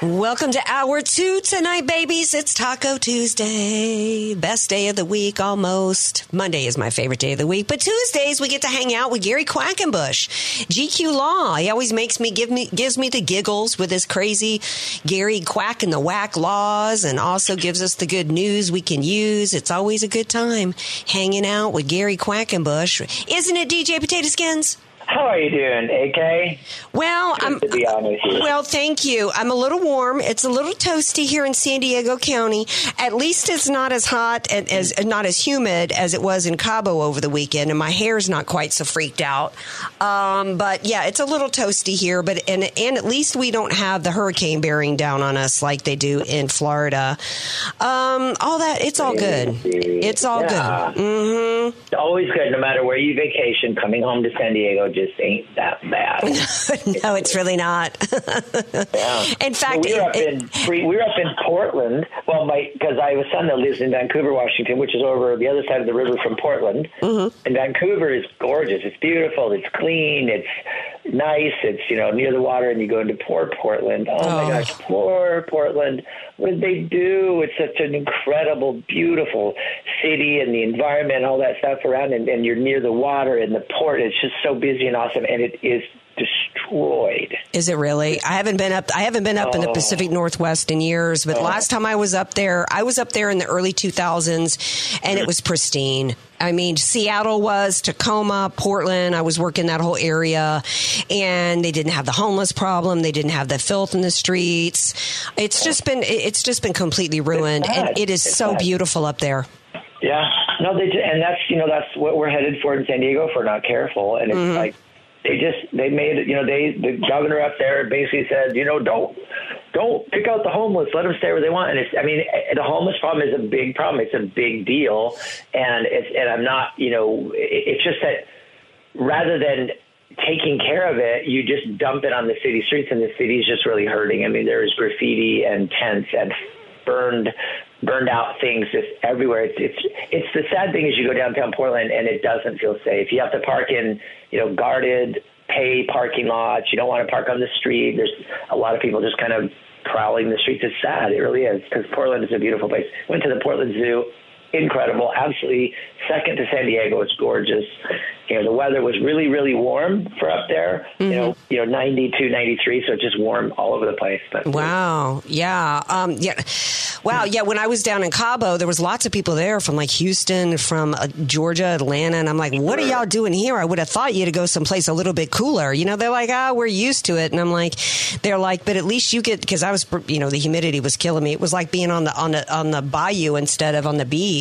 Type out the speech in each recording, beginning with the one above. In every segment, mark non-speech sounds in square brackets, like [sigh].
Welcome to hour two tonight, babies. It's Taco Tuesday. Best day of the week, almost. Monday is my favorite day of the week, but Tuesdays we get to hang out with Gary Quackenbush. GQ Law. He always makes me give me gives me the giggles with his crazy Gary Quack and the Whack laws, and also gives us the good news we can use. It's always a good time hanging out with Gary Quackenbush, isn't it, DJ Potato Skins? How are you doing, AK? Well, I'm. to be honest. Well, thank you. I'm a little warm. It's a little toasty here in San Diego County. At least it's not as hot and as not as humid as it was in Cabo over the weekend, and my hair's not quite so freaked out. Um, but yeah, it's a little toasty here. But and and at least we don't have the hurricane bearing down on us like they do in Florida. Um, all that it's all good. It's all Yeah. good. hmm It's always good, no matter where you vacation. Coming home to San Diego just ain't that bad. [laughs] no, it's really not. Yeah. In fact, Well, were up it- in we we were up in Portland. Well, my because I have a son that lives in Vancouver, Washington, which is over the other side of the river from Portland. Mm-hmm. And Vancouver is gorgeous. It's beautiful. It's clean. It's nice. It's you know near the water, and you go into poor Portland. Oh, Oh. my gosh, poor Portland. What did they do? It's such an incredible, beautiful city, and the environment, all that stuff around, and, and you're near the water and the port. It's just so busy and awesome, and it is destroyed. Is it really? I haven't been up. I haven't been up in the Oh. Pacific Northwest in years. But oh. last time I was up there, I was up there in the early 2000s, and it was pristine. I mean, Seattle was Tacoma, Portland. I was working that whole area, and they didn't have the homeless problem. They didn't have the filth in the streets. It's just been. It's just been completely ruined, and it is It's so bad. beautiful up there. Yeah, no, they ju- and that's you know that's what we're headed for in San Diego if we're not careful, and it's like they just they made. You know, they the governor up there basically said, you know, don't don't pick out the homeless, let them stay where they want. And it's I mean eh, the homeless problem is a big problem. It's a big deal, and it's and I'm not you know it, it's just that rather than taking care of it, you just dump it on the city streets, and the city's just really hurting. I mean, there's graffiti and tents and burned burned out things just everywhere. It's it's it's the sad thing is you go downtown Portland and it doesn't feel safe. You have to park in you know guarded pay parking lots. You don't want to park on the street. There's a lot of people just kind of prowling the streets. It's sad. It really is because Portland is a beautiful place. Went to the Portland Zoo. Incredible, absolutely second to San Diego. It's gorgeous. You know, the weather was really, really warm for up there. You know, you know, 92, 93, so just warm all over the place. But Wow. Yeah. Um, yeah. Wow. Yeah. When I was down in Cabo, there was lots of people there from like Houston, from uh, Georgia, Atlanta, and I'm like, "What are y'all doing here?" I would have thought you to go someplace a little bit cooler. You know, they're like, "Ah, we're used to it," and I'm like, "They're like, but at least you get because I was, you know, the humidity was killing me. It was like being on the on the on the bayou instead of on the beach,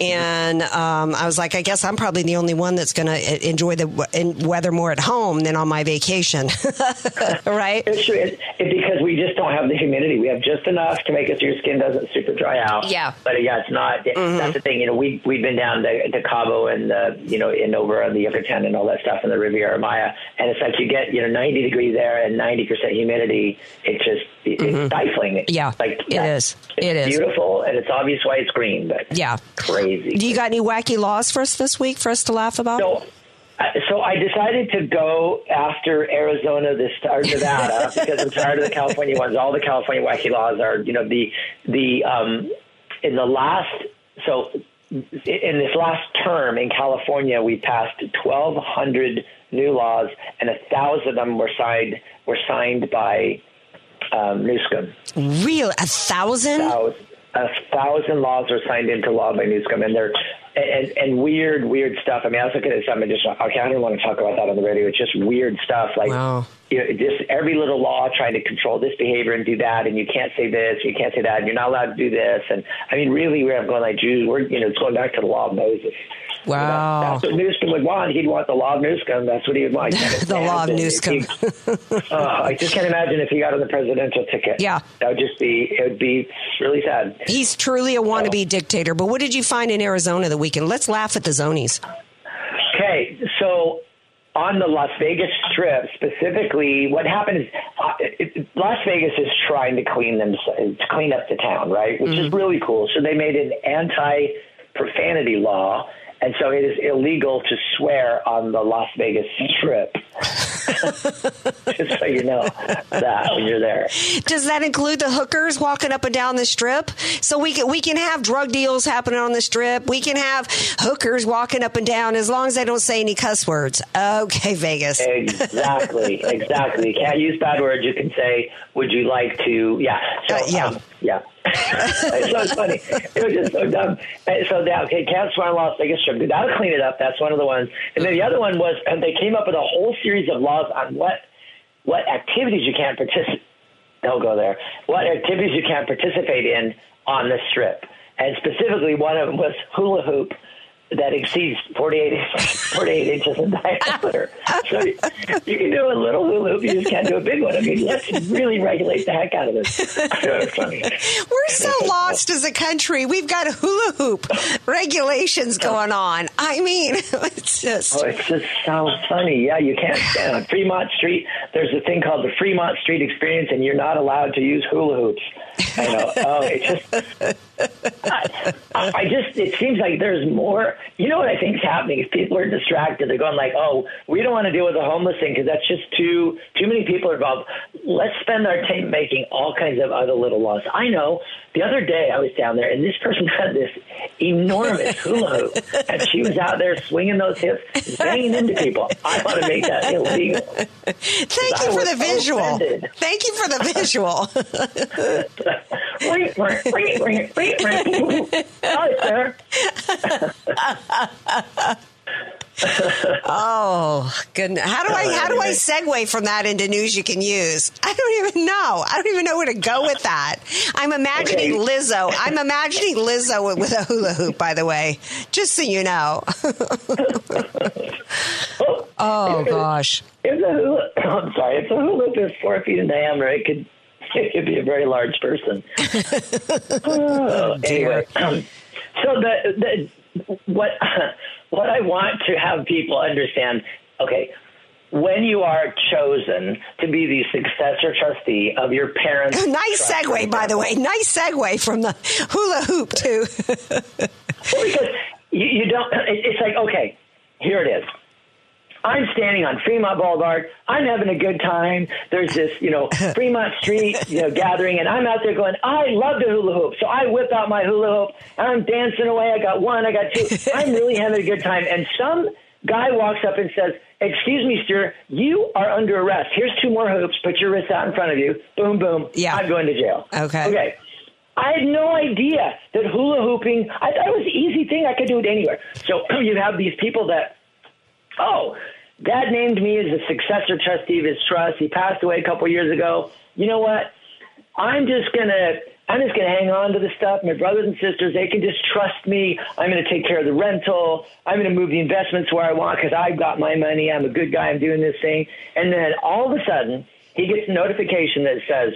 and um, I was like, I guess I'm probably the only one that's going to enjoy the w- weather more at home than on my vacation, [laughs] right? It's true. It, it, because we just don't have the humidity. We have just enough to make it so your skin doesn't super dry out. Yeah. But uh, yeah, it's not. it- That's the thing. You know, we we've been down to, to Cabo and the you know in over on the Yucatan and all that stuff in the Riviera Maya, and it's like you get you know 90 degree there and 90 percent humidity. It just it, it's stifling. Yeah, like it is. It is. beautiful, and it's obvious why it's green, but Yeah. crazy. Do you got any wacky laws for us this week for us to laugh about? So, uh, so I decided to go after Arizona this or Nevada [laughs] because I'm tired of the California ones. All the California wacky laws are, you know, the the um, in the last so in this last term in California we passed 1,200 new laws and a thousand of them were signed were signed by um, Newsom. Real a thousand? Thousand. a thousand laws are signed into law by Newsom, and they're and, and weird, weird stuff. I mean, I was looking at something just okay. I don't want to talk about that on the radio. It's just weird stuff, like Wow. you know, just every little law trying to control this behavior and do that, and you can't say this, you can't say that, and you're not allowed to do this. And I mean, really, we're going like Jews. We're you know, it's going back to the law of Moses. Wow. That's what Newsom would want. He'd want the law of Newsom. That's what he would want. [laughs] The law of Newsom. uh, I just can't imagine if he got on the presidential ticket. Yeah. that would just be it would be really sad. He's truly a wannabe dictator. But what did you find in Arizona the weekend? Let's laugh at the zonies. Okay, so on the Las Vegas Strip specifically, what happened is uh, it, Las Vegas is trying to clean them to clean up the town, right? Which is really cool. So they made an anti profanity law. And so it is illegal to swear on the Las Vegas Strip. [laughs] Just so you know that when you're there. Does that include the hookers walking up and down the strip? So we can we can have drug deals happening on the strip. We can have hookers walking up and down as long as they don't say any cuss words. Okay, Vegas. Exactly, exactly. You can't use bad words. You can say, "Would you like to?" Yeah. So, Uh, yeah. um, yeah. [laughs] it's so funny. It was just so dumb. And so that okay, swear in Las Vegas Strip. That'll clean it up. That's one of the ones. And then the other one was, and they came up with a whole series of laws on what what activities you can't participate. Don't go there. What activities you can't participate in on the strip, and specifically one of them was hula hoop that exceeds 48, 48 inches in diameter. So you can do a little hula hoop, you just can't do a big one. I mean, let's really regulate the heck out of this. We're so lost as a country. We've got hula hoop regulations going on. I mean, [laughs] it's just Oh, it's just so funny. Yeah, you can't stand on Fremont Street. There's a thing called the Fremont Street Experience, and you're not allowed to use hula hoops. I know. Oh, it's just. I, I just. It seems like there's more. You know what I think is happening is people are distracted. They're going like, "Oh, we don't want to deal with the homeless thing because that's just too too many people are involved. Let's spend our time making all kinds of other little laws." I know. The other day I was down there, and this person [laughs] had this enormous hula hoop, and she was out there swinging those hips, banging into people. I want to make that illegal. thank you for the visual. offended. Thank you for the visual. Ring, ring, ring, ring, ring, ring. Hi, sir. [laughs] Oh goodness! How do I how do I segue from that into news you can use? I don't even know. I don't even know where to go with that. I'm imagining Okay. Lizzo. I'm imagining Lizzo with a hula hoop. By the way, just so you know. [laughs] oh, oh gosh! It's a hula. [coughs] I'm sorry. It's a hula hoop is four feet in diameter. It could [laughs] it could be a very large person. [laughs] oh, anyway, um, so the the what [laughs] what I want to have people understand. Okay. When you are chosen to be the successor trustee of your parents' Nice segue, by the way. Nice segue from the hula hoop to. Well, because you, you don't. it- It's like okay, here it is. I'm standing on Fremont Boulevard. I'm having a good time. There's this, you know, [laughs] Fremont Street, you know, gathering, and I'm out there going, I love the hula hoop. So I whip out my hula hoop, and I'm dancing away. I got one, I got two. [laughs] I'm really having a good time. And some guy walks up and says, Excuse me, sir, you are under arrest. Here's two more hoops. Put your wrists out in front of you. Boom, boom. Yeah. I'm going to jail. Okay. Okay. I had no idea that hula hooping, I thought it was an easy thing. I could do it anywhere. So [clears throat] you have these people that, oh, dad named me as the successor trustee of his trust. He passed away a couple years ago. You know what? I'm just to. I'm just to hang on to the stuff. My brothers and sisters, they can just trust me. I'm to take care of the rental. I'm to move the investments where I want because I've got my money. I'm a good guy. I'm doing this thing. And then all of a sudden, he gets a notification that says,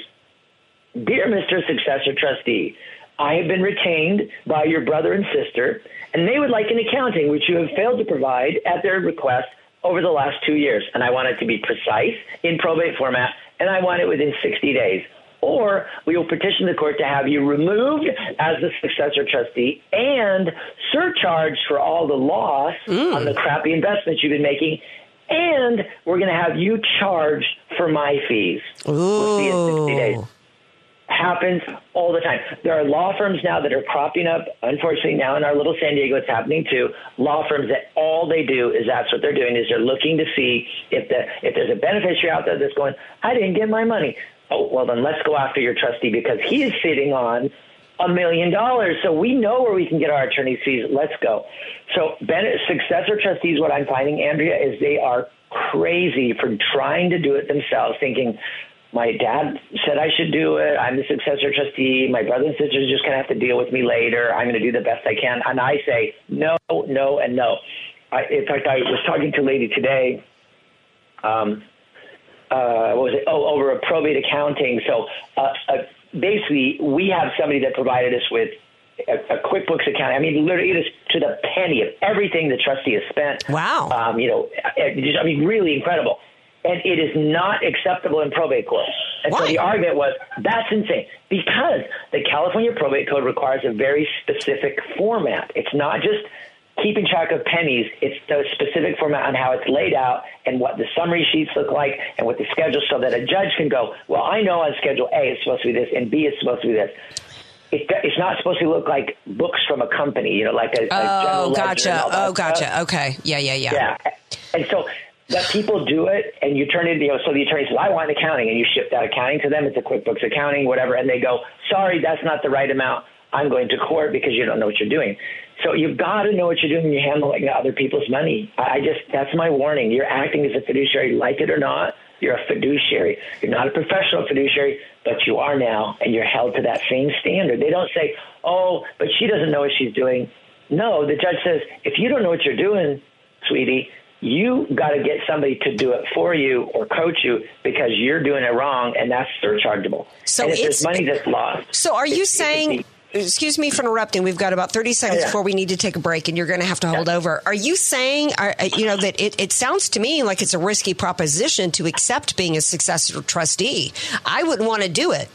Dear Mr. Successor Trustee, I have been retained by your brother and sister, and they would like an accounting which you have failed to provide at their request over the last two years. And I want it to be precise in probate format, and I want it within 60 days. Or we will petition the court to have you removed as the successor trustee and surcharged for all the loss mm. on the crappy investments you've been making. And we're going to have you charged for my fees. We'll see in 60 days happens all the time. There are law firms now that are cropping up. Unfortunately, now in our little San Diego, it's happening too. Law firms that all they do is that's what they're doing is they're looking to see if the if there's a beneficiary out there that's going, I didn't get my money. Oh well, then let's go after your trustee because he is sitting on a million dollars. So we know where we can get our attorney's fees. Let's go. So Bennett successor trustees, what I'm finding, Andrea, is they are crazy for trying to do it themselves, thinking my dad said I should do it. I'm the successor trustee. My brother and sister are just going to have to deal with me later. I'm going to do the best I can. And I say no, no, and no. I, in fact, I was talking to a lady today. Um, uh, what was it? Oh, over a probate accounting. So uh, uh, basically, we have somebody that provided us with a, a QuickBooks account. I mean, literally, it is to the penny of everything the trustee has spent. Wow. Um, you know, I mean, really incredible. And it is not acceptable in probate court. And Why? so the argument was that's insane because the California probate code requires a very specific format. It's not just keeping track of pennies. It's the specific format on how it's laid out and what the summary sheets look like and what the schedule so that a judge can go, well, I know on schedule A it's supposed to be this and B is supposed to be this. It, it's not supposed to look like books from a company, you know, like a, a general Oh, gotcha. and all that Oh, gotcha. Okay. Yeah, yeah, yeah. Yeah. And so that people do it and you turn it, you know, so the attorney says, I want accounting and you ship that accounting to them. It's a QuickBooks accounting, whatever. And they go, sorry, that's not the right amount. I'm going to court because you don't know what you're doing. So you've got to know what you're doing when you're handling other people's money. I just, that's my warning. You're acting as a fiduciary, like it or not. You're a fiduciary. You're not a professional fiduciary, but you are now, and you're held to that same standard. They don't say, oh, but she doesn't know what she's doing. No, the judge says, if you don't know what you're doing, sweetie, you got to get somebody to do it for you or coach you because you're doing it wrong, and that's surchargeable. So and if it's- there's money that's lost. So are you saying? Excuse me for interrupting. We've got about thirty seconds Yeah. before we need to take a break, and you're going to have to hold over. Are you saying, are, uh, you know, that it, it sounds to me like it's a risky proposition to accept being a successor trustee? I wouldn't want to do it,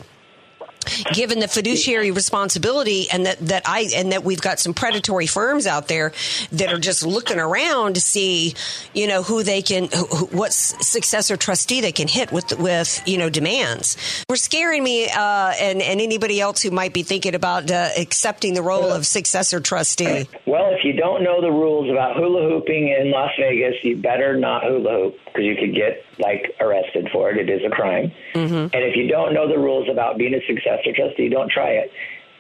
given the fiduciary responsibility, and that that I and that we've got some predatory firms out there that are just looking around to see, you know, who they can, who, what successor trustee they can hit with with you know demands. We're scaring me, uh, and and anybody else who might be thinking about uh, accepting the role of successor trustee. Well, if you don't know the rules about hula hooping in Las Vegas, you better not hula hoop because you could get like arrested for it. It is a crime. Mm-hmm. And if you don't know the rules about being a successor trustee, don't try it.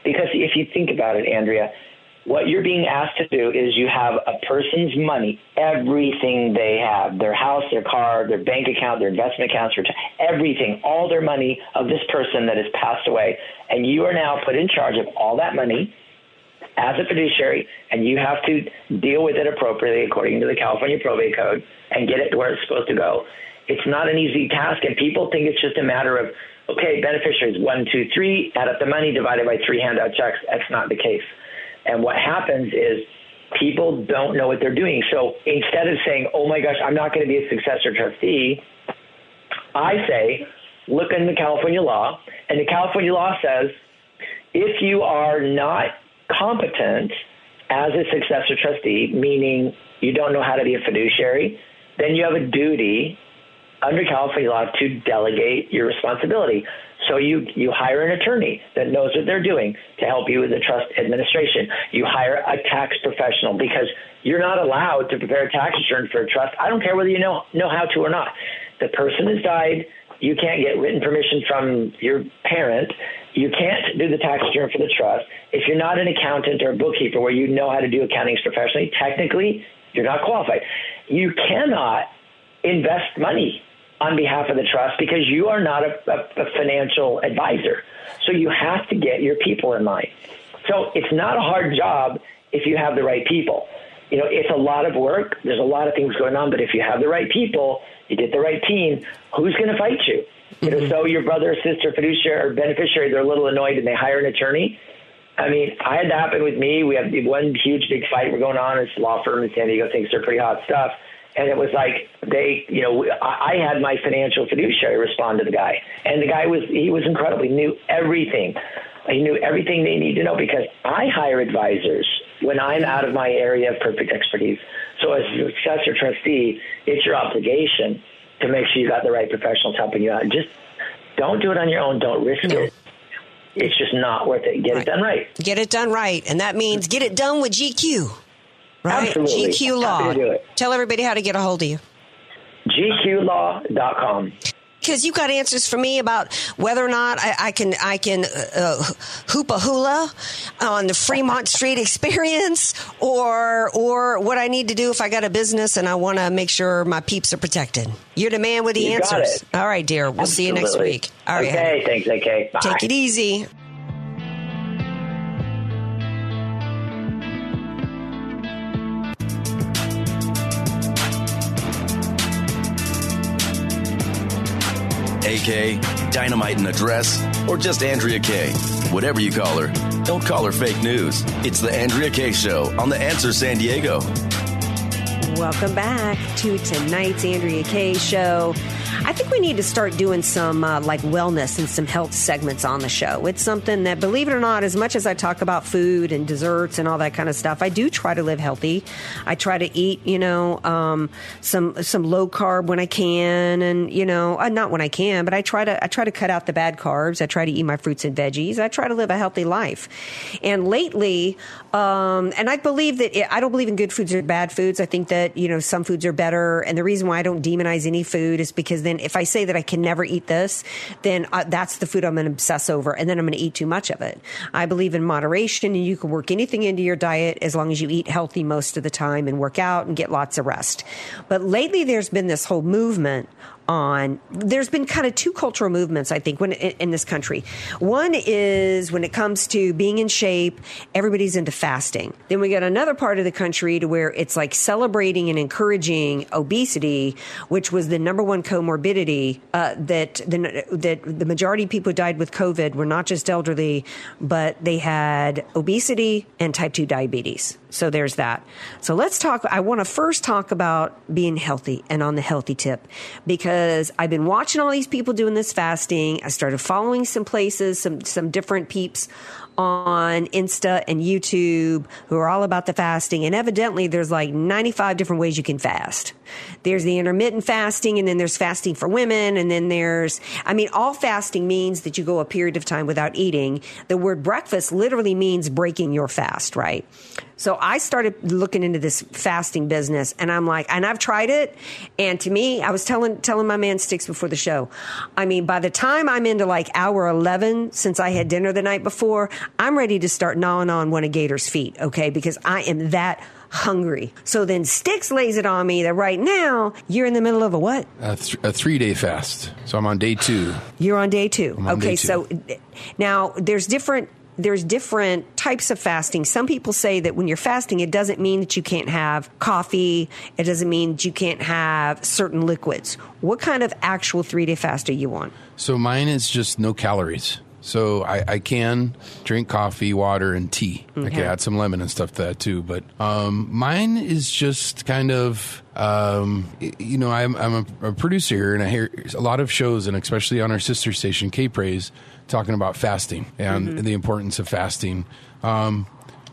Because if you think about it, Andrea, what you're being asked to do is you have a person's money, everything they have, their house, their car, their bank account, their investment accounts, everything, all their money of this person that has passed away. And you are now put in charge of all that money as a fiduciary, and you have to deal with it appropriately according to the California Probate Code and get it to where it's supposed to go. It's not an easy task, and people think it's just a matter of okay, beneficiaries one, two, three, add up the money divided by three handout checks. That's not the case. And what happens is people don't know what they're doing. So instead of saying, "Oh my gosh, I'm not going to be a successor trustee," I say, look in the California law, and the California law says if you are not competent as a successor trustee, meaning you don't know how to be a fiduciary, then you have a duty under California law to delegate your responsibility. So you you hire an attorney that knows what they're doing to help you with the trust administration. You hire a tax professional because you're not allowed to prepare a tax return for a trust. I don't care whether you know know how to or not. The person has died. You can't get written permission from your parent. You can't do the tax return for the trust. If you're not an accountant or a bookkeeper where you know how to do accountings professionally, technically you're not qualified. You cannot invest money on behalf of the trust because you are not a, a, a financial advisor. So you have to get your people in line. So it's not a hard job if you have the right people. You know, it's a lot of work. There's a lot of things going on, but if you have the right people, you get the right team, who's going to fight you? You know, mm-hmm. so your brother sister, fiduciary or beneficiary, they're a little annoyed and they hire an attorney. I mean, I had that happen with me. We had one huge big fight we're going on. It's a law firm in San Diego thinks they're pretty hot stuff. And it was like they, you know, I I had my financial fiduciary respond to the guy, and the guy was he was incredible. He knew everything. He knew everything they need to know because I hire advisors when I'm out of my area of perfect expertise. So as a successor trustee, it's your obligation to make sure you got the right professionals helping you out. Just don't do it on your own. Don't risk it. Mm-hmm. It's just not worth it. Get Right. it done right. Get it done right, and that means get it done with GQ. Right? Absolutely. GQ Law. Happy to do it. Tell everybody how to get a hold of you. GQlaw.com. Because you got answers for me about whether or not I, I can I can uh, hoop a hula on the Fremont Street experience, or or what I need to do if I got a business and I want to make sure my peeps are protected. You're the man with the You answers. All right, dear. We'll see you next week. All right. Okay, thanks, AK. Bye. Take it easy. AK, Dynamite in a Dress, or just Andrea Kaye. Whatever you call her, don't call her fake news. It's the Andrea Kaye Show on The Answer San Diego. Welcome back to tonight's Andrea Kaye show. I think we need to start doing some uh, like wellness and some health segments on the show. It's something that, believe it or not, as much as I talk about food and desserts and all that kind of stuff, I do try to live healthy. I try to eat, you know, um, some some low carb when I can, and you know, uh, not when I can, but I try to I try to cut out the bad carbs. I try to eat my fruits and veggies. I try to live a healthy life. And lately, um, and I believe that it, I don't believe in good foods or bad foods. I think that you know some foods are better, and the reason why I don't demonize any food is because then if I say that I can never eat this, then uh, that's the food I'm going to obsess over, and then I'm going to eat too much of it. I believe in moderation, and you can work anything into your diet as long as you eat healthy most of the time and work out and get lots of rest. But lately, there's been this whole movement on there's been kind of two cultural movements i think when in, this country. One is when it comes to being in shape everybody's into fasting. Then we got another part of the country to where it's like celebrating and encouraging obesity which was the number one comorbidity uh, that the, that the majority of people who died with covid were not just elderly but they had obesity and type 2 diabetes so there's that. So let's talk. I want to first talk about being healthy and on the healthy tip because I've been watching all these people doing this fasting. I started following some places, some, some different peeps on Insta and YouTube who are all about the fasting. And evidently there's like 95 different ways you can fast. There's the intermittent fasting and then there's fasting for women. And then there's, I mean, all fasting means that you go a period of time without eating. The word breakfast literally means breaking your fast, right? So I started looking into this fasting business and I'm like, and I've tried it. And to me, I was telling, telling my man Sticks before the show. I mean, by the time I'm into like hour 11, since I had dinner the night before, I'm ready to start gnawing on one of Gator's feet. Okay. Because I am that hungry. So then Sticks lays it on me that right now you're in the middle of a what? A, th- a three day fast. So I'm on day two. You're on day two. I'm on okay, day two. so now there's different there's different types of fasting. Some people say that when you're fasting, it doesn't mean that you can't have coffee. It doesn't mean that you can't have certain liquids. What kind of actual three day fast are you on? So mine is just no calories. So I, I can drink coffee, water, and tea. I can add some lemon and stuff to that too. But um, mine is just kind of, um, you know, I'm, I'm a, a producer here, and I hear a lot of shows, and especially on our sister station, K Praise, talking about fasting and the importance of fasting. Um,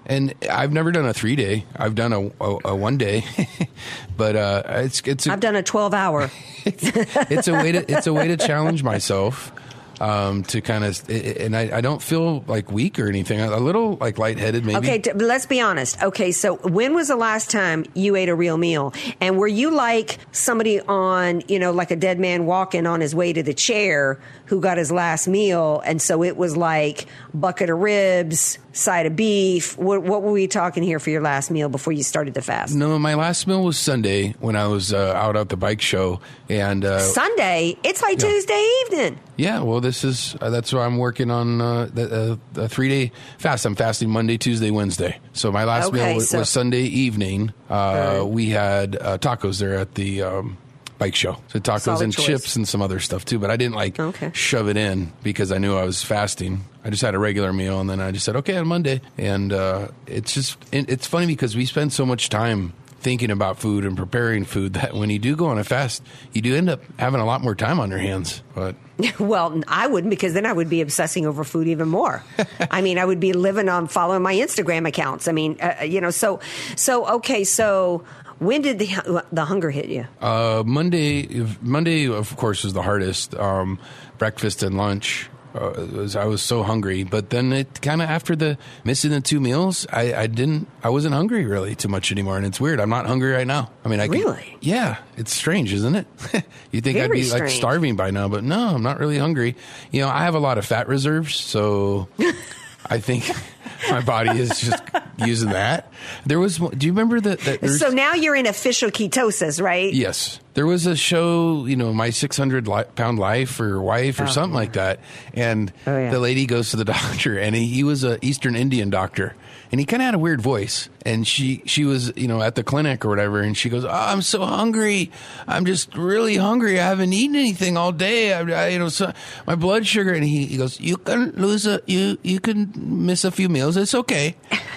and I've never done a three day. I've done a, a, a one day, [laughs] but uh, it's it's a, I've done a 12 hour. [laughs] it's a way to it's a way to challenge myself um, to kind of and I, I don't feel like weak or anything a little like lightheaded maybe Okay, t- let's be honest. Okay, so when was the last time you ate a real meal? And were you like somebody on, you know, like a dead man walking on his way to the chair who got his last meal? And so it was like bucket of ribs, side of beef. What, what were we talking here for your last meal before you started the fast? no my last meal was Sunday when I was uh, out at the bike show and uh, Sunday? It's like Yeah. Tuesday evening. yeah well this is uh, that's why I'm working on uh, the, uh, the three day fast I'm fasting Monday Tuesday Wednesday so my last Okay, meal was, so- was Sunday evening uh, Good. we had uh, tacos there at the um, bike show so tacos Solid and choice. chips and some other stuff too but I didn't like Okay. shove it in because I knew I was fasting. I just had a regular meal, and then I just said, okay, on Monday. And uh, it's just, it, it's funny because we spend so much time thinking about food and preparing food [laughs] that when you do go on a fast, you do end up having a lot more time on your hands. But [laughs] Well, I wouldn't because then I would be obsessing over food even more. [laughs] I mean, I would be living on following my Instagram accounts. I mean, uh, you know, so so okay, so when did the the hunger hit you? uh, Monday, Monday, of course, was the hardest. Um, breakfast and lunch. Uh, was, I was so hungry, but then it kind of after the missing the two meals, I, I didn't, I wasn't hungry really too much anymore, and it's weird. I'm not hungry right now. I mean, I can- Really? yeah, it's strange, isn't it? [laughs] you think I'd Very be like starving by now, but no, I'm not really hungry. You know, I have a lot of fat reserves, so [laughs] I think [laughs] my body is just using that. There was, do you remember that? that So now you're in official ketosis, right? Yes. There was a show, you know, My 600 li- Pound Life or Wife or oh, something like that. And Oh, yeah. the lady goes to the [laughs] doctor, and he, he was a Eastern Indian doctor. And he kind of had a weird voice. And she, she was, you know, at the clinic or whatever. And she goes, oh, I'm so hungry. I'm just really hungry. I haven't eaten anything all day. I, I you know, so my blood sugar. And he, he goes, you can lose a, you, you can miss a few meals. It's okay.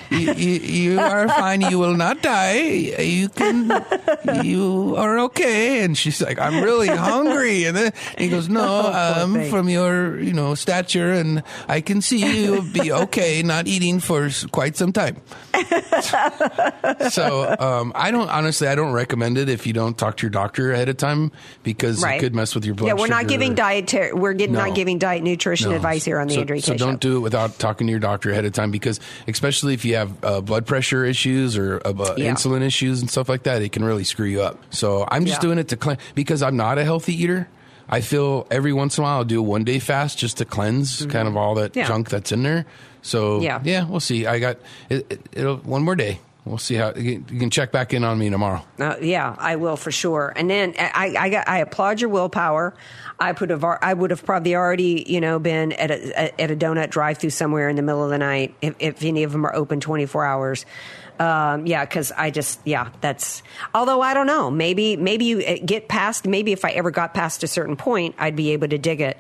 You, you, you are fine. You will not die. You can, you are okay. And she's like, I'm really hungry. And then he goes, No, [laughs] um, thing. from your, you know, stature, and I can see you'll be okay not eating for quite some time. so [laughs] um, I don't honestly, I don't recommend it if you don't talk to your doctor ahead of time because Right. it could mess with your blood. Yeah, we're not giving dietary. We're getting, No. not giving diet nutrition No. advice here on the so, Andrea so K don't Show. do it without talking to your doctor ahead of time because especially if you have uh, blood pressure issues or uh, Yeah. insulin issues and stuff like that, it can really screw you up. So I'm just Yeah. doing it to cleanse because I'm not a healthy eater. I feel every once in a while I'll do a one day fast just to cleanse kind of all that Mm-hmm. Yeah. junk that's in there. So Yeah. yeah, we'll see. I got it, it, it'll one more day. We'll see how you can- you can check back in on me tomorrow. Uh, yeah, I will for sure. And then I, I, got, I applaud your willpower. I would have, I would have probably already, you know, been at a at a donut drive through somewhere in the middle of the night if, if any of them are open twenty four hours. Um, yeah, because I just, yeah, that's. Although I don't know, maybe maybe you uh, get past. Maybe if I ever got past a certain point, I'd be able to dig it.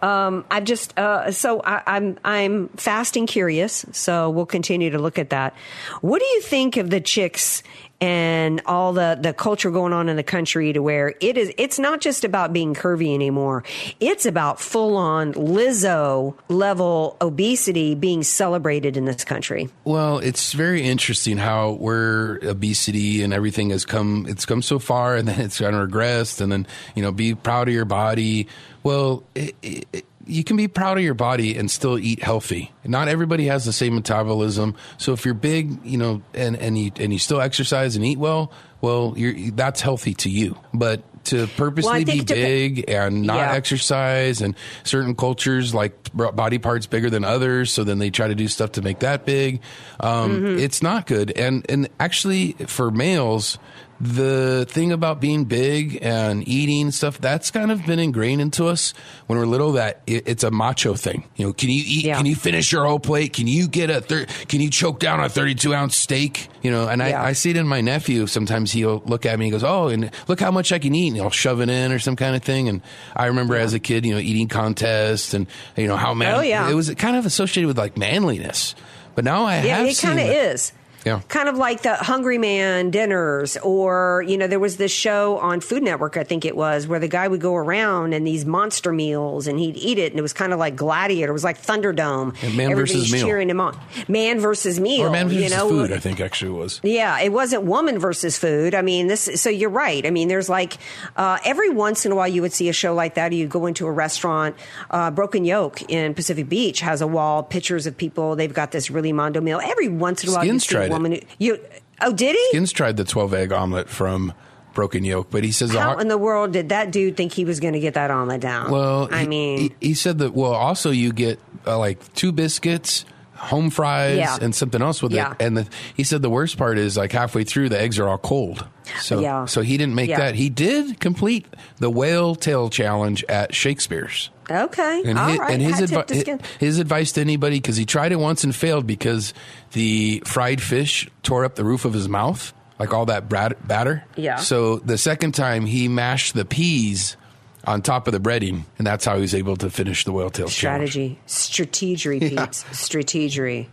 Um, I've just uh, so I, I'm I'm fasting curious, so we'll continue to look at that. What do you think of the chicks and all the the culture going on in the country to where it is? It's not just about being curvy anymore. It's about full on Lizzo level obesity being celebrated in this country. Well, it's very interesting how where obesity and everything has come. It's come so far, and then it's kind of regressed, and then you know, be proud of your body. Well, it, it, you can be proud of your body and still eat healthy. Not everybody has the same metabolism. So if you're big, you know, and and you and you still exercise and eat well, well, you're that's healthy to you. But to purposely be think to- big and not Yeah. exercise and certain cultures like body parts bigger than others so then they try to do stuff to make that big um, Mm-hmm. it's not good and and actually for males the thing about being big and eating stuff that's kind of been ingrained into us when we're little that it, it's a macho thing. You know can you eat Yeah. can you finish your whole plate? Can you get a thir- can you choke down a 32 ounce steak? You know and Yeah. I, I see it in my nephew. Sometimes he'll look at me and he goes oh and look how much i can eat. And he'll shove it in or some kind of thing. And i remember as a kid you know eating contests and you know how oh, man Oh, yeah. it was kind of associated with like manliness. But now i Yeah, have it kind of is. Yeah. Kind of like the Hungry Man dinners, or, you know, there was this show on Food Network, I think it was, where the guy would go around and these monster meals and he'd eat it, and it was kind of like Gladiator. It was like Thunderdome. Yeah, man Everybody's versus meal. cheering him on. Man versus meal. or man versus you know? food i think actually was Yeah, it wasn't woman versus food. I mean, this. So you're right. I mean, there's like uh, every once in a while you would see a show like that. Or you go into a restaurant. Uh, Broken Yolk in Pacific Beach has a wall, pictures of people. They've got this really mondo meal. Every once in a while, Skins tried it. Who, you oh, did he? skins tried the 12 egg omelet from broken yolk but he says How in the world did that dude think he was going to get that omelet down? Well, I he- mean, he, he said that. Well, also you get uh, like two biscuits, home fries, Yeah. and something else with Yeah. it. And the, he said the worst part is like halfway through, the eggs are all cold. So, Yeah. so he didn't make that. He did complete the whale tail challenge at Shakespeare's. okay, And all his, right. and his, advi- his advice to anybody because he tried it once and failed because the fried fish tore up the roof of his mouth, like all that brat- batter. Yeah. So the second time he mashed the peas on top of the breading, and that's how he was able to finish the whale tail challenge. strategy, strategery, Pete, strategery.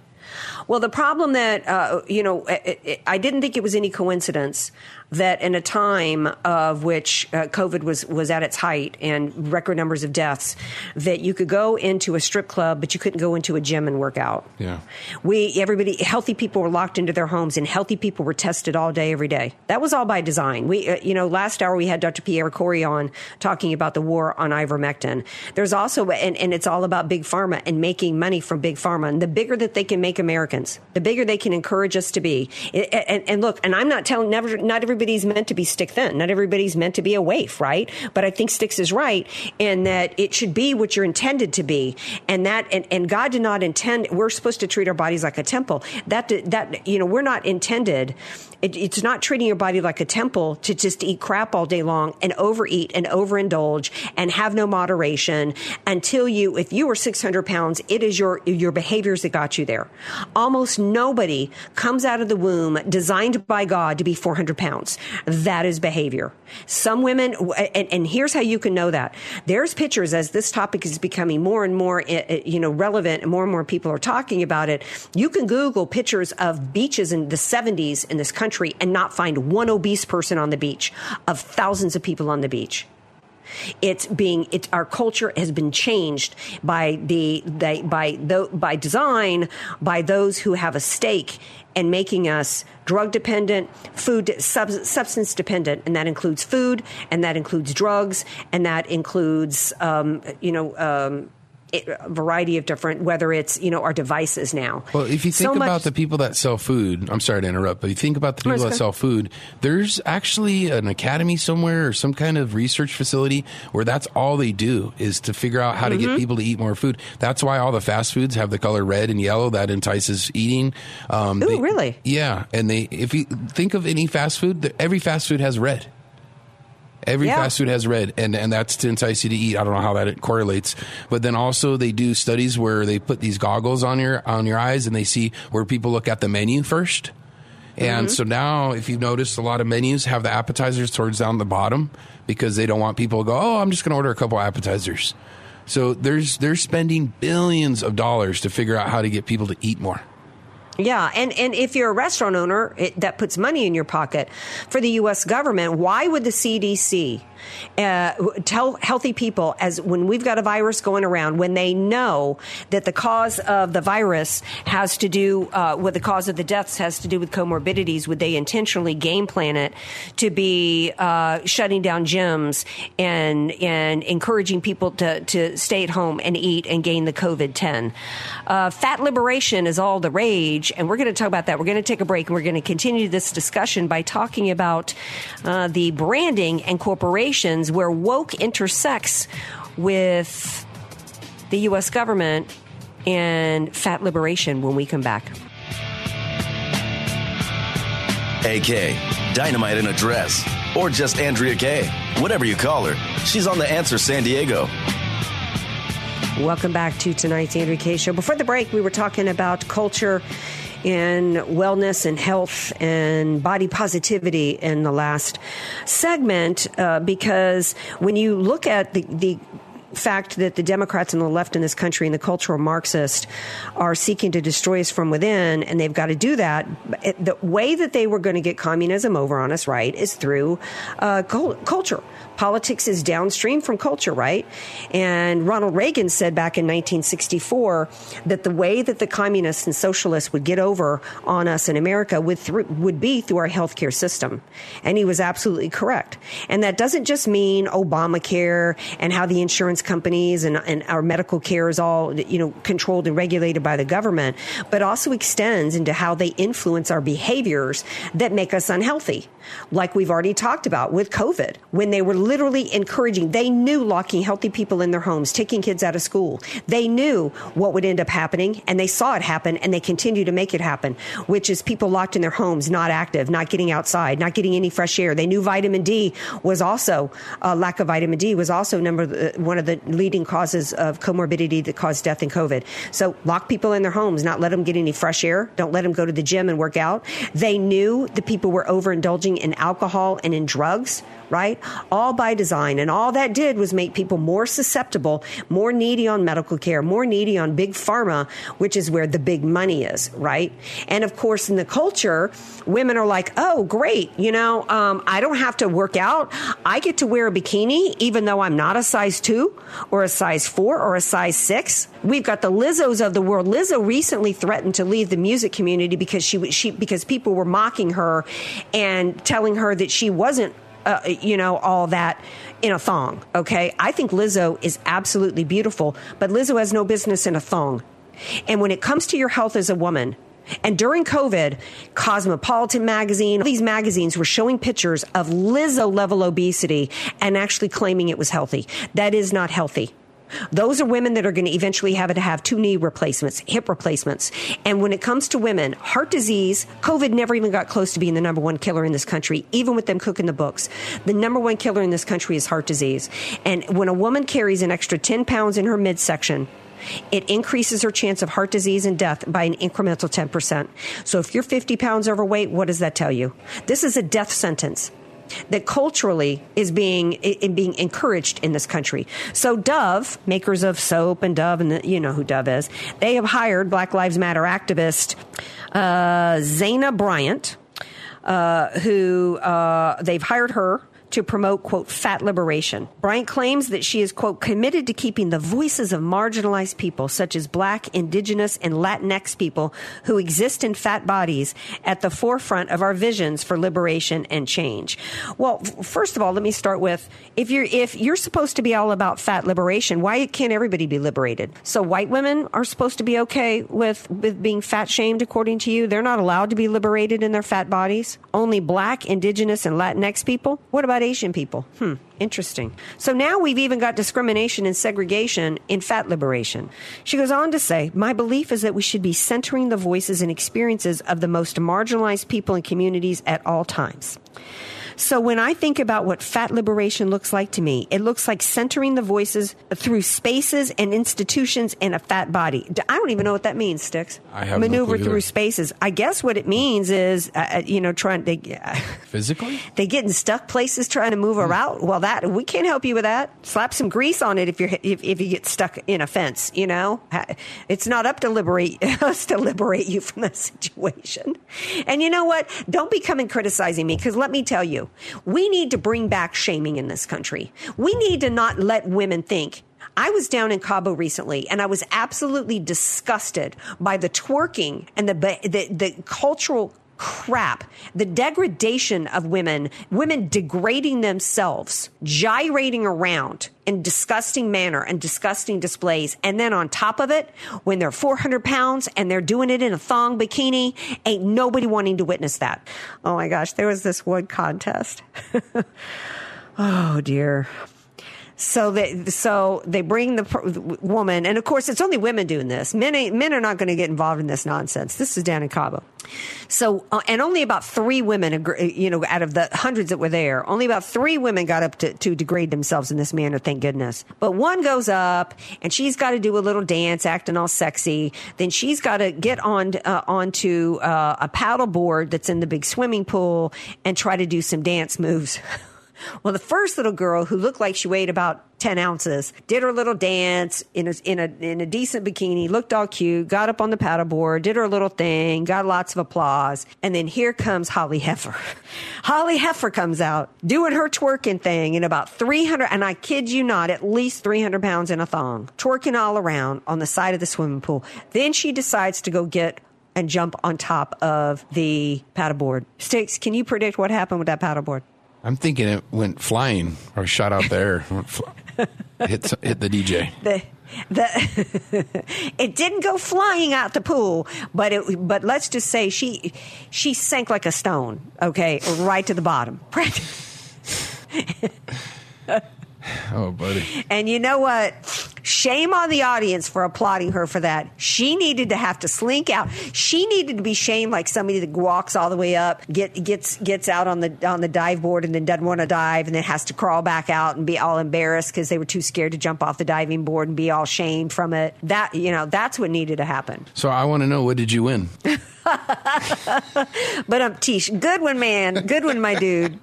Well, the problem that uh, you know, it, it, I didn't think it was any coincidence that in a time of which uh, COVID was, was at its height and record numbers of deaths, that you could go into a strip club, but you couldn't go into a gym and work out. Yeah. We, everybody, healthy people were locked into their homes and healthy people were tested all day, every day. That was all by design. We, uh, you know, last hour we had Dr. Pierre Kory on talking about the war on ivermectin. There's also, and, and it's all about big pharma and making money from big pharma. And the bigger that they can make Americans, the bigger they can encourage us to be. It, and, and look, and I'm not telling, never, not everybody's meant to be stick thin. Not everybody's meant to be a waif, right? But I think Sticks is right in that it should be what you're intended to be. And that, and, and God did not intend, we're supposed to treat our bodies like a temple. That, that, you know, we're not intended it, it's not treating your body like a temple to just eat crap all day long and overeat and overindulge and have no moderation until you, if you were 600 pounds, it is your, your behaviors that got you there. Almost nobody comes out of the womb designed by God to be 400 pounds. That is behavior. Some women, and, and here's how you can know that. There's pictures as this topic is becoming more and more, eh, eh, you know, relevant and more and more people are talking about it. You can Google pictures of beaches in the 70s in this country country and not find one obese person on the beach of thousands of people on the beach. It's being it's our culture has been changed by the, the by the, by design by those who have a stake in making us drug dependent, food sub, substance dependent, and that includes food, and that includes drugs, and that includes um, you know. Um, a variety of different, whether it's you know our devices now. Well, if you think so about much, the people that sell food, I'm sorry to interrupt, but if you think about the people that sell food. There's actually an academy somewhere or some kind of research facility where that's all they do is to figure out how mm-hmm. to get mm-hmm. people to eat more food. That's why all the fast foods have the color red and yellow that entices eating. Um, Ooh, they, really? Yeah, and they if you think of any fast food, every fast food has red. Every yeah. fast food has red, and, and that's to entice you to eat. I don't know how that correlates, but then also they do studies where they put these goggles on your on your eyes, and they see where people look at the menu first. And mm-hmm. so now, if you've noticed, a lot of menus have the appetizers towards down the bottom because they don't want people to go, "Oh, I'm just going to order a couple appetizers." So there's they're spending billions of dollars to figure out how to get people to eat more. Yeah, and, and if you're a restaurant owner it, that puts money in your pocket for the U.S. government, why would the CDC uh, tell healthy people as when we've got a virus going around, when they know that the cause of the virus has to do, uh, what the cause of the deaths has to do with comorbidities, would they intentionally game plan it to be uh, shutting down gyms and and encouraging people to, to stay at home and eat and gain the COVID 10? Uh, fat liberation is all the rage, and we're going to talk about that. We're going to take a break and we're going to continue this discussion by talking about uh, the branding and corporation where woke intersects with the U.S. government and fat liberation when we come back. AK, Dynamite in a Dress, or just Andrea Kaye. Whatever you call her, she's on The Answer San Diego. Welcome back to tonight's Andrea Kaye Show. Before the break, we were talking about culture in wellness and health and body positivity in the last segment uh, because when you look at the, the fact that the Democrats and the left in this country and the cultural Marxists are seeking to destroy us from within, and they've got to do that. The way that they were going to get communism over on us, right, is through uh, culture. Politics is downstream from culture, right? And Ronald Reagan said back in 1964 that the way that the communists and socialists would get over on us in America would, th- would be through our healthcare system. And he was absolutely correct. And that doesn't just mean Obamacare and how the insurance companies and, and our medical care is all, you know, controlled and regulated by the government, but also extends into how they influence our behaviors that make us unhealthy. Like we've already talked about with COVID, when they were literally encouraging. They knew locking healthy people in their homes, taking kids out of school. They knew what would end up happening and they saw it happen and they continue to make it happen, which is people locked in their homes, not active, not getting outside, not getting any fresh air. They knew vitamin D was also, uh, lack of vitamin D was also number, uh, one of the leading causes of comorbidity that cause death in COVID. So lock people in their homes, not let them get any fresh air. Don't let them go to the gym and work out. They knew the people were overindulging in alcohol and in drugs right? All by design. And all that did was make people more susceptible, more needy on medical care, more needy on big pharma, which is where the big money is, right? And of course, in the culture, women are like, oh, great, you know, um, I don't have to work out. I get to wear a bikini, even though I'm not a size two or a size four or a size six. We've got the Lizzos of the world. Lizzo recently threatened to leave the music community because she, she because people were mocking her and telling her that she wasn't uh, you know, all that in a thong. Okay. I think Lizzo is absolutely beautiful, but Lizzo has no business in a thong. And when it comes to your health as a woman, and during COVID, Cosmopolitan magazine, these magazines were showing pictures of Lizzo level obesity and actually claiming it was healthy. That is not healthy. Those are women that are going to eventually have to have two knee replacements, hip replacements. And when it comes to women, heart disease, COVID never even got close to being the number one killer in this country, even with them cooking the books. The number one killer in this country is heart disease. And when a woman carries an extra 10 pounds in her midsection, it increases her chance of heart disease and death by an incremental 10%. So if you're 50 pounds overweight, what does that tell you? This is a death sentence that culturally is being being encouraged in this country. So Dove, makers of soap and Dove, and the, you know who Dove is, they have hired Black Lives Matter activist uh, Zyahna Bryant, uh, who uh, they've hired her to promote, quote, fat liberation. Bryant claims that she is, quote, committed to keeping the voices of marginalized people, such as black, indigenous, and Latinx people who exist in fat bodies, at the forefront of our visions for liberation and change. Well, first of all, let me start with if you're if you're supposed to be all about fat liberation, why can't everybody be liberated? So white women are supposed to be okay with, with being fat shamed according to you. They're not allowed to be liberated in their fat bodies. Only black, indigenous, and Latinx people. What about Asian people? Hmm, interesting. So now we've even got discrimination and segregation in fat liberation. She goes on to say, My belief is that we should be centering the voices and experiences of the most marginalized people and communities at all times. So when I think about what fat liberation looks like to me, it looks like centering the voices through spaces and institutions in a fat body. I don't even know what that means, Sticks. I have maneuver no through spaces. I guess what it means is, uh, uh, you know, trying to. Uh, Physically? [laughs] they getting stuck places trying to move a route. Well, that we can't help you with that. Slap some grease on it if you're if, if you get stuck in a fence. You know, it's not up to liberate [laughs] us to liberate you from that situation. And you know what? Don't be coming criticizing me because let me tell you, we need to bring back shaming in this country. We need to not let women think. I was down in Cabo recently and I was absolutely disgusted by the twerking and the, the, the cultural crap, the degradation of women, women degrading themselves, gyrating around in disgusting manner and disgusting displays. And then on top of it, when they're 400 pounds and they're doing it in a thong bikini, ain't nobody wanting to witness that. Oh my gosh, there was this one contest. [laughs] oh dear. So they so they bring the woman, and of course it's only women doing this. Men men are not going to get involved in this nonsense. This is down in Cabo. So uh, and only about three women, you know, out of the hundreds that were there, only about three women got up to, to degrade themselves in this manner. Thank goodness. But one goes up, and she's got to do a little dance, acting all sexy. Then she's got to get on uh, onto uh, a paddle board that's in the big swimming pool and try to do some dance moves. [laughs] Well, the first little girl who looked like she weighed about 10 ounces did her little dance in a, in a, in a decent bikini, looked all cute, got up on the paddleboard, did her little thing, got lots of applause. And then here comes Holly Heifer. [laughs] Holly Heifer comes out doing her twerking thing in about 300, and I kid you not, at least 300 pounds in a thong, twerking all around on the side of the swimming pool. Then she decides to go get and jump on top of the paddleboard. Sticks, can you predict what happened with that paddleboard? I'm thinking it went flying or shot out there. [laughs] Hit, hit the DJ. the the [laughs] it didn't go flying out the pool, but it but let's just say she she sank like a stone, okay, right to the bottom. [laughs] [sighs] Oh, buddy. And you know what? Shame on the audience for applauding her for that. She needed to have to slink out. She needed to be shamed like somebody that walks all the way up, get, gets gets out on the on the dive board and then doesn't want to dive and then has to crawl back out and be all embarrassed because they were too scared to jump off the diving board and be all shamed from it. That you know, that's what needed to happen. So I want to know what did you win? [laughs] But um, Tish, good one, man. Good one, my dude.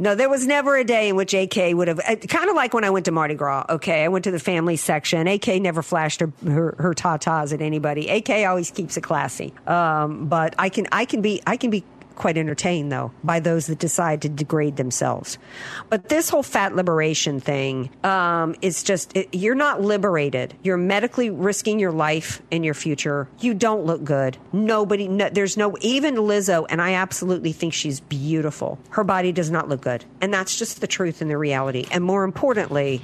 No, there was never a day in which AK would have, kind of like when I went to Mardi Gras. Okay, I went to the family section. AK never flashed her her, her tatas at anybody. AK always keeps it classy. Um, but I can I can be I can be quite entertained though by those that decide to degrade themselves. But this whole fat liberation thing um, is just it, you're not liberated. You're medically risking your life and your future. You don't look good. Nobody. No, there's no even Lizzo, and I absolutely think she's beautiful. Her body does not look good, and that's just the truth and the reality. And more importantly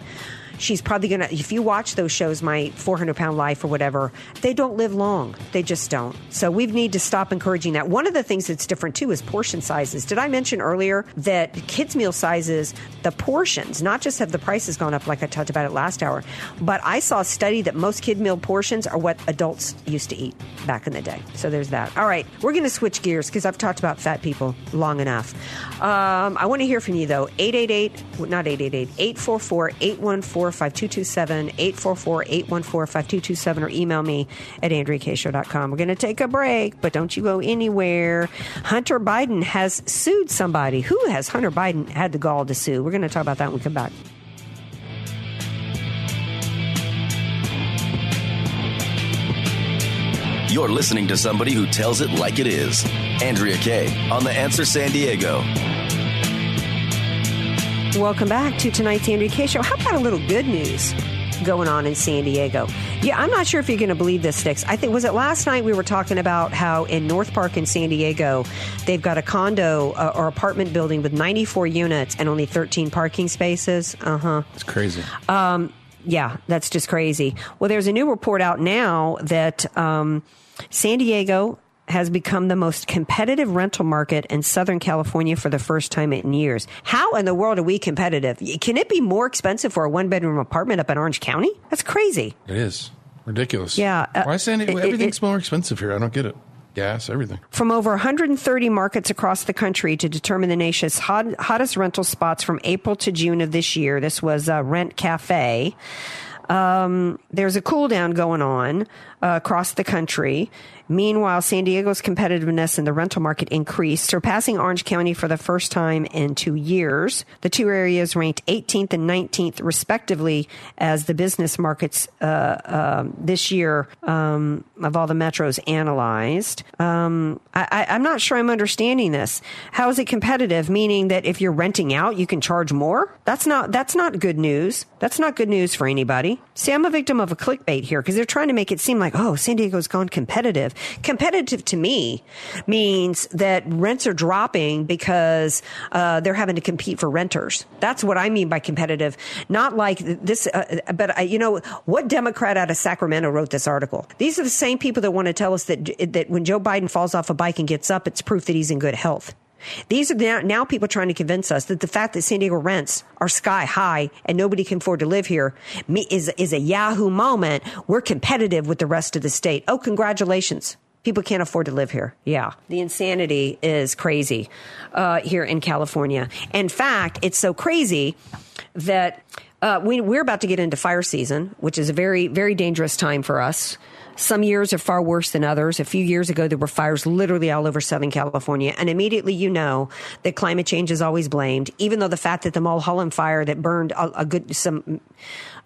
she's probably going to, if you watch those shows, my 400 pound life or whatever, they don't live long. They just don't. So we need to stop encouraging that. One of the things that's different too is portion sizes. Did I mention earlier that kids' meal sizes, the portions, not just have the prices gone up like I talked about it last hour, but I saw a study that most kid meal portions are what adults used to eat back in the day. So there's that. All right, we're going to switch gears because I've talked about fat people long enough. Um, I want to hear from you though. 888, not 888, 844 814 5227, 844 814 5227, or email me at AndreaKayeShow.com. We're going to take a break, but don't you go anywhere. Hunter Biden has sued somebody. Who has Hunter Biden had the gall to sue? We're going to talk about that when we come back. You're listening to somebody who tells it like it is. Andrea Kaye on The Answer San Diego. Welcome back to tonight's Andrea Kaye Show. How about a little good news going on in San Diego? Yeah, I'm not sure if you're going to believe this, Sticks. I think was it last night we were talking about how in North Park in San Diego they've got a condo uh, or apartment building with 94 units and only 13 parking spaces. Uh huh. It's crazy. Um, yeah, that's just crazy. Well, there's a new report out now that um, San Diego has become the most competitive rental market in Southern California for the first time in years. How in the world are we competitive? Can it be more expensive for a one bedroom apartment up in Orange County? That's crazy. It is ridiculous. Yeah, uh, Why San Diego? it- Everything's it- more expensive here. I don't get it. Gas, everything. From over 130 markets across the country to determine the nation's hot, hottest rental spots from April to June of this year. This was uh, Rent Cafe. Um, there's a cool down going on uh, across the country. Meanwhile, San Diego's competitiveness in the rental market increased, surpassing Orange County for the first time in two years. The two areas ranked 18th and 19th, respectively, as the business markets uh, um this year um, of all the metros analyzed. Um, I, I'm not sure I'm understanding this. How is it competitive? Meaning that if you're renting out, you can charge more? That's not that's not good news. That's not good news for anybody. See, I'm a victim of a clickbait here because they're trying to make it seem like, oh, San Diego's gone competitive. Competitive to me means that rents are dropping because uh, they're having to compete for renters. That's what I mean by competitive. Not like this, uh, but uh, you know, what Democrat out of Sacramento wrote this article? These are the same people that want to tell us that that when Joe Biden falls off a bike and gets up, it's proof that he's in good health. These are now, now people trying to convince us that the fact that San Diego rents are sky high and nobody can afford to live here is, is, a Yahoo moment. We're competitive with the rest of the state. Oh, congratulations. People can't afford to live here. Yeah. The insanity is crazy uh, here in California. In fact, it's so crazy that uh, we, we're about to get into fire season, which is a very, very dangerous time for us. Some years are far worse than others. A few years ago, there were fires literally all over Southern California. And immediately you know that climate change is always blamed, even though the fact that the Mulholland fire that burned a, a good, some,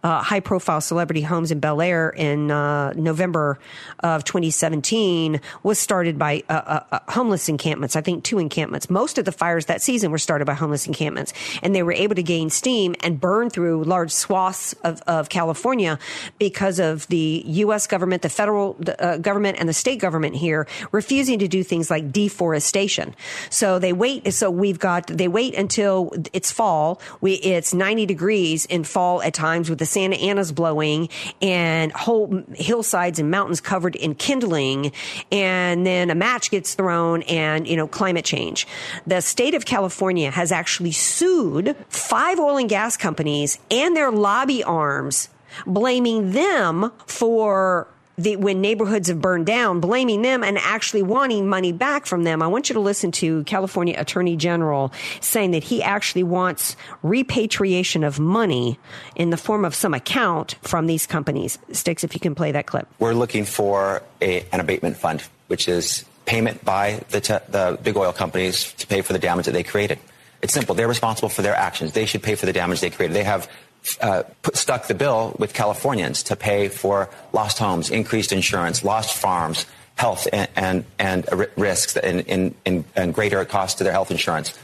uh, high profile celebrity homes in Bel Air in uh, November of 2017 was started by uh, uh, uh, homeless encampments. I think two encampments. Most of the fires that season were started by homeless encampments, and they were able to gain steam and burn through large swaths of, of California because of the U.S. government, the federal uh, government, and the state government here refusing to do things like deforestation. So they wait. So we've got they wait until it's fall. We it's 90 degrees in fall at times with the Santa Ana's blowing and whole hillsides and mountains covered in kindling, and then a match gets thrown, and you know climate change. The state of California has actually sued five oil and gas companies and their lobby arms blaming them for the, when neighborhoods have burned down, blaming them and actually wanting money back from them. I want you to listen to California Attorney General saying that he actually wants repatriation of money in the form of some account from these companies. Sticks, if you can play that clip. We're looking for a, an abatement fund, which is payment by the, te- the big oil companies to pay for the damage that they created. It's simple. They're responsible for their actions. They should pay for the damage they created. They have uh, put, stuck the bill with Californians to pay for lost homes, increased insurance, lost farms, health and, and, and risks and, and, and greater cost to their health insurance.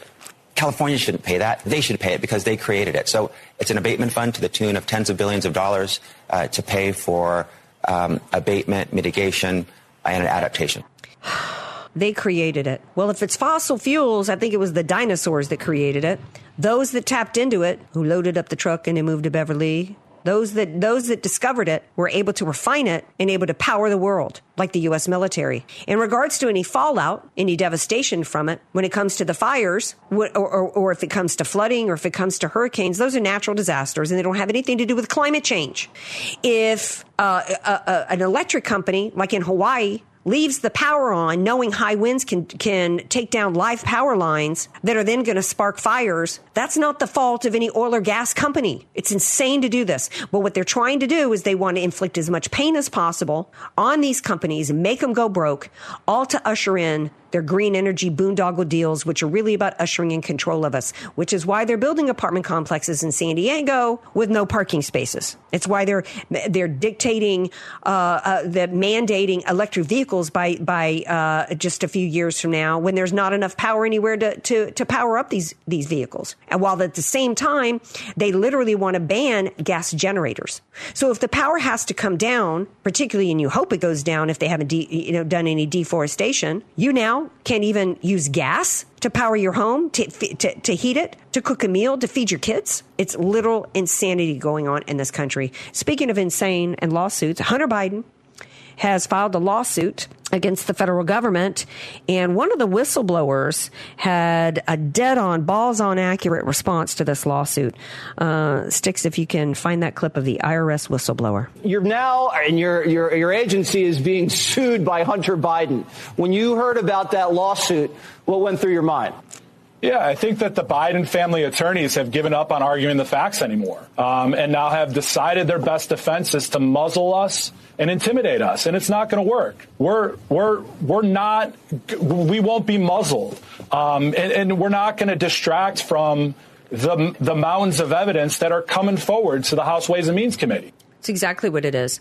California shouldn't pay that. They should pay it because they created it. So it's an abatement fund to the tune of tens of billions of dollars uh, to pay for um, abatement, mitigation, and adaptation. [sighs] [sighs] [sighs] They created it. Well, if it's fossil fuels, I think it was the dinosaurs that created it. Those that tapped into it, who loaded up the truck and they moved to Beverly, those that those that discovered it were able to refine it and able to power the world, like the U.S. military. In regards to any fallout, any devastation from it, when it comes to the fires, or, or, or if it comes to flooding, or if it comes to hurricanes, those are natural disasters, and they don't have anything to do with climate change. If uh, a, a, an electric company, like in Hawaii, leaves the power on knowing high winds can can take down live power lines that are then going to spark fires. That's not the fault of any oil or gas company. It's insane to do this. But what they're trying to do is they want to inflict as much pain as possible on these companies make them go broke all to usher in their green energy boondoggle deals, which are really about ushering in control of us, which is why they're building apartment complexes in San Diego with no parking spaces. It's why they're they're dictating uh, uh, the mandating electric vehicles by by uh, just a few years from now, when there's not enough power anywhere to, to to power up these these vehicles, and while at the same time they literally want to ban gas generators. So if the power has to come down, particularly, and you hope it goes down if they haven't de- you know done any deforestation, you now can't even use gas to power your home, to, to, to heat it, to cook a meal, to feed your kids. It's literal insanity going on in this country. Speaking of insane and lawsuits, Hunter Biden has filed a lawsuit against the federal government. And one of the whistleblowers had a dead on, balls on accurate response to this lawsuit. Uh, Sticks, if you can find that clip of the IRS whistleblower. You're now, and your, your, your agency is being sued by Hunter Biden. When you heard about that lawsuit, what went through your mind? Yeah, I think that the Biden family attorneys have given up on arguing the facts anymore um, and now have decided their best defense is to muzzle us and intimidate us, and it's not going to work. We're we're we're not. We won't be muzzled, um, and, and we're not going to distract from the the mountains of evidence that are coming forward to the House Ways and Means Committee. It's exactly what it is.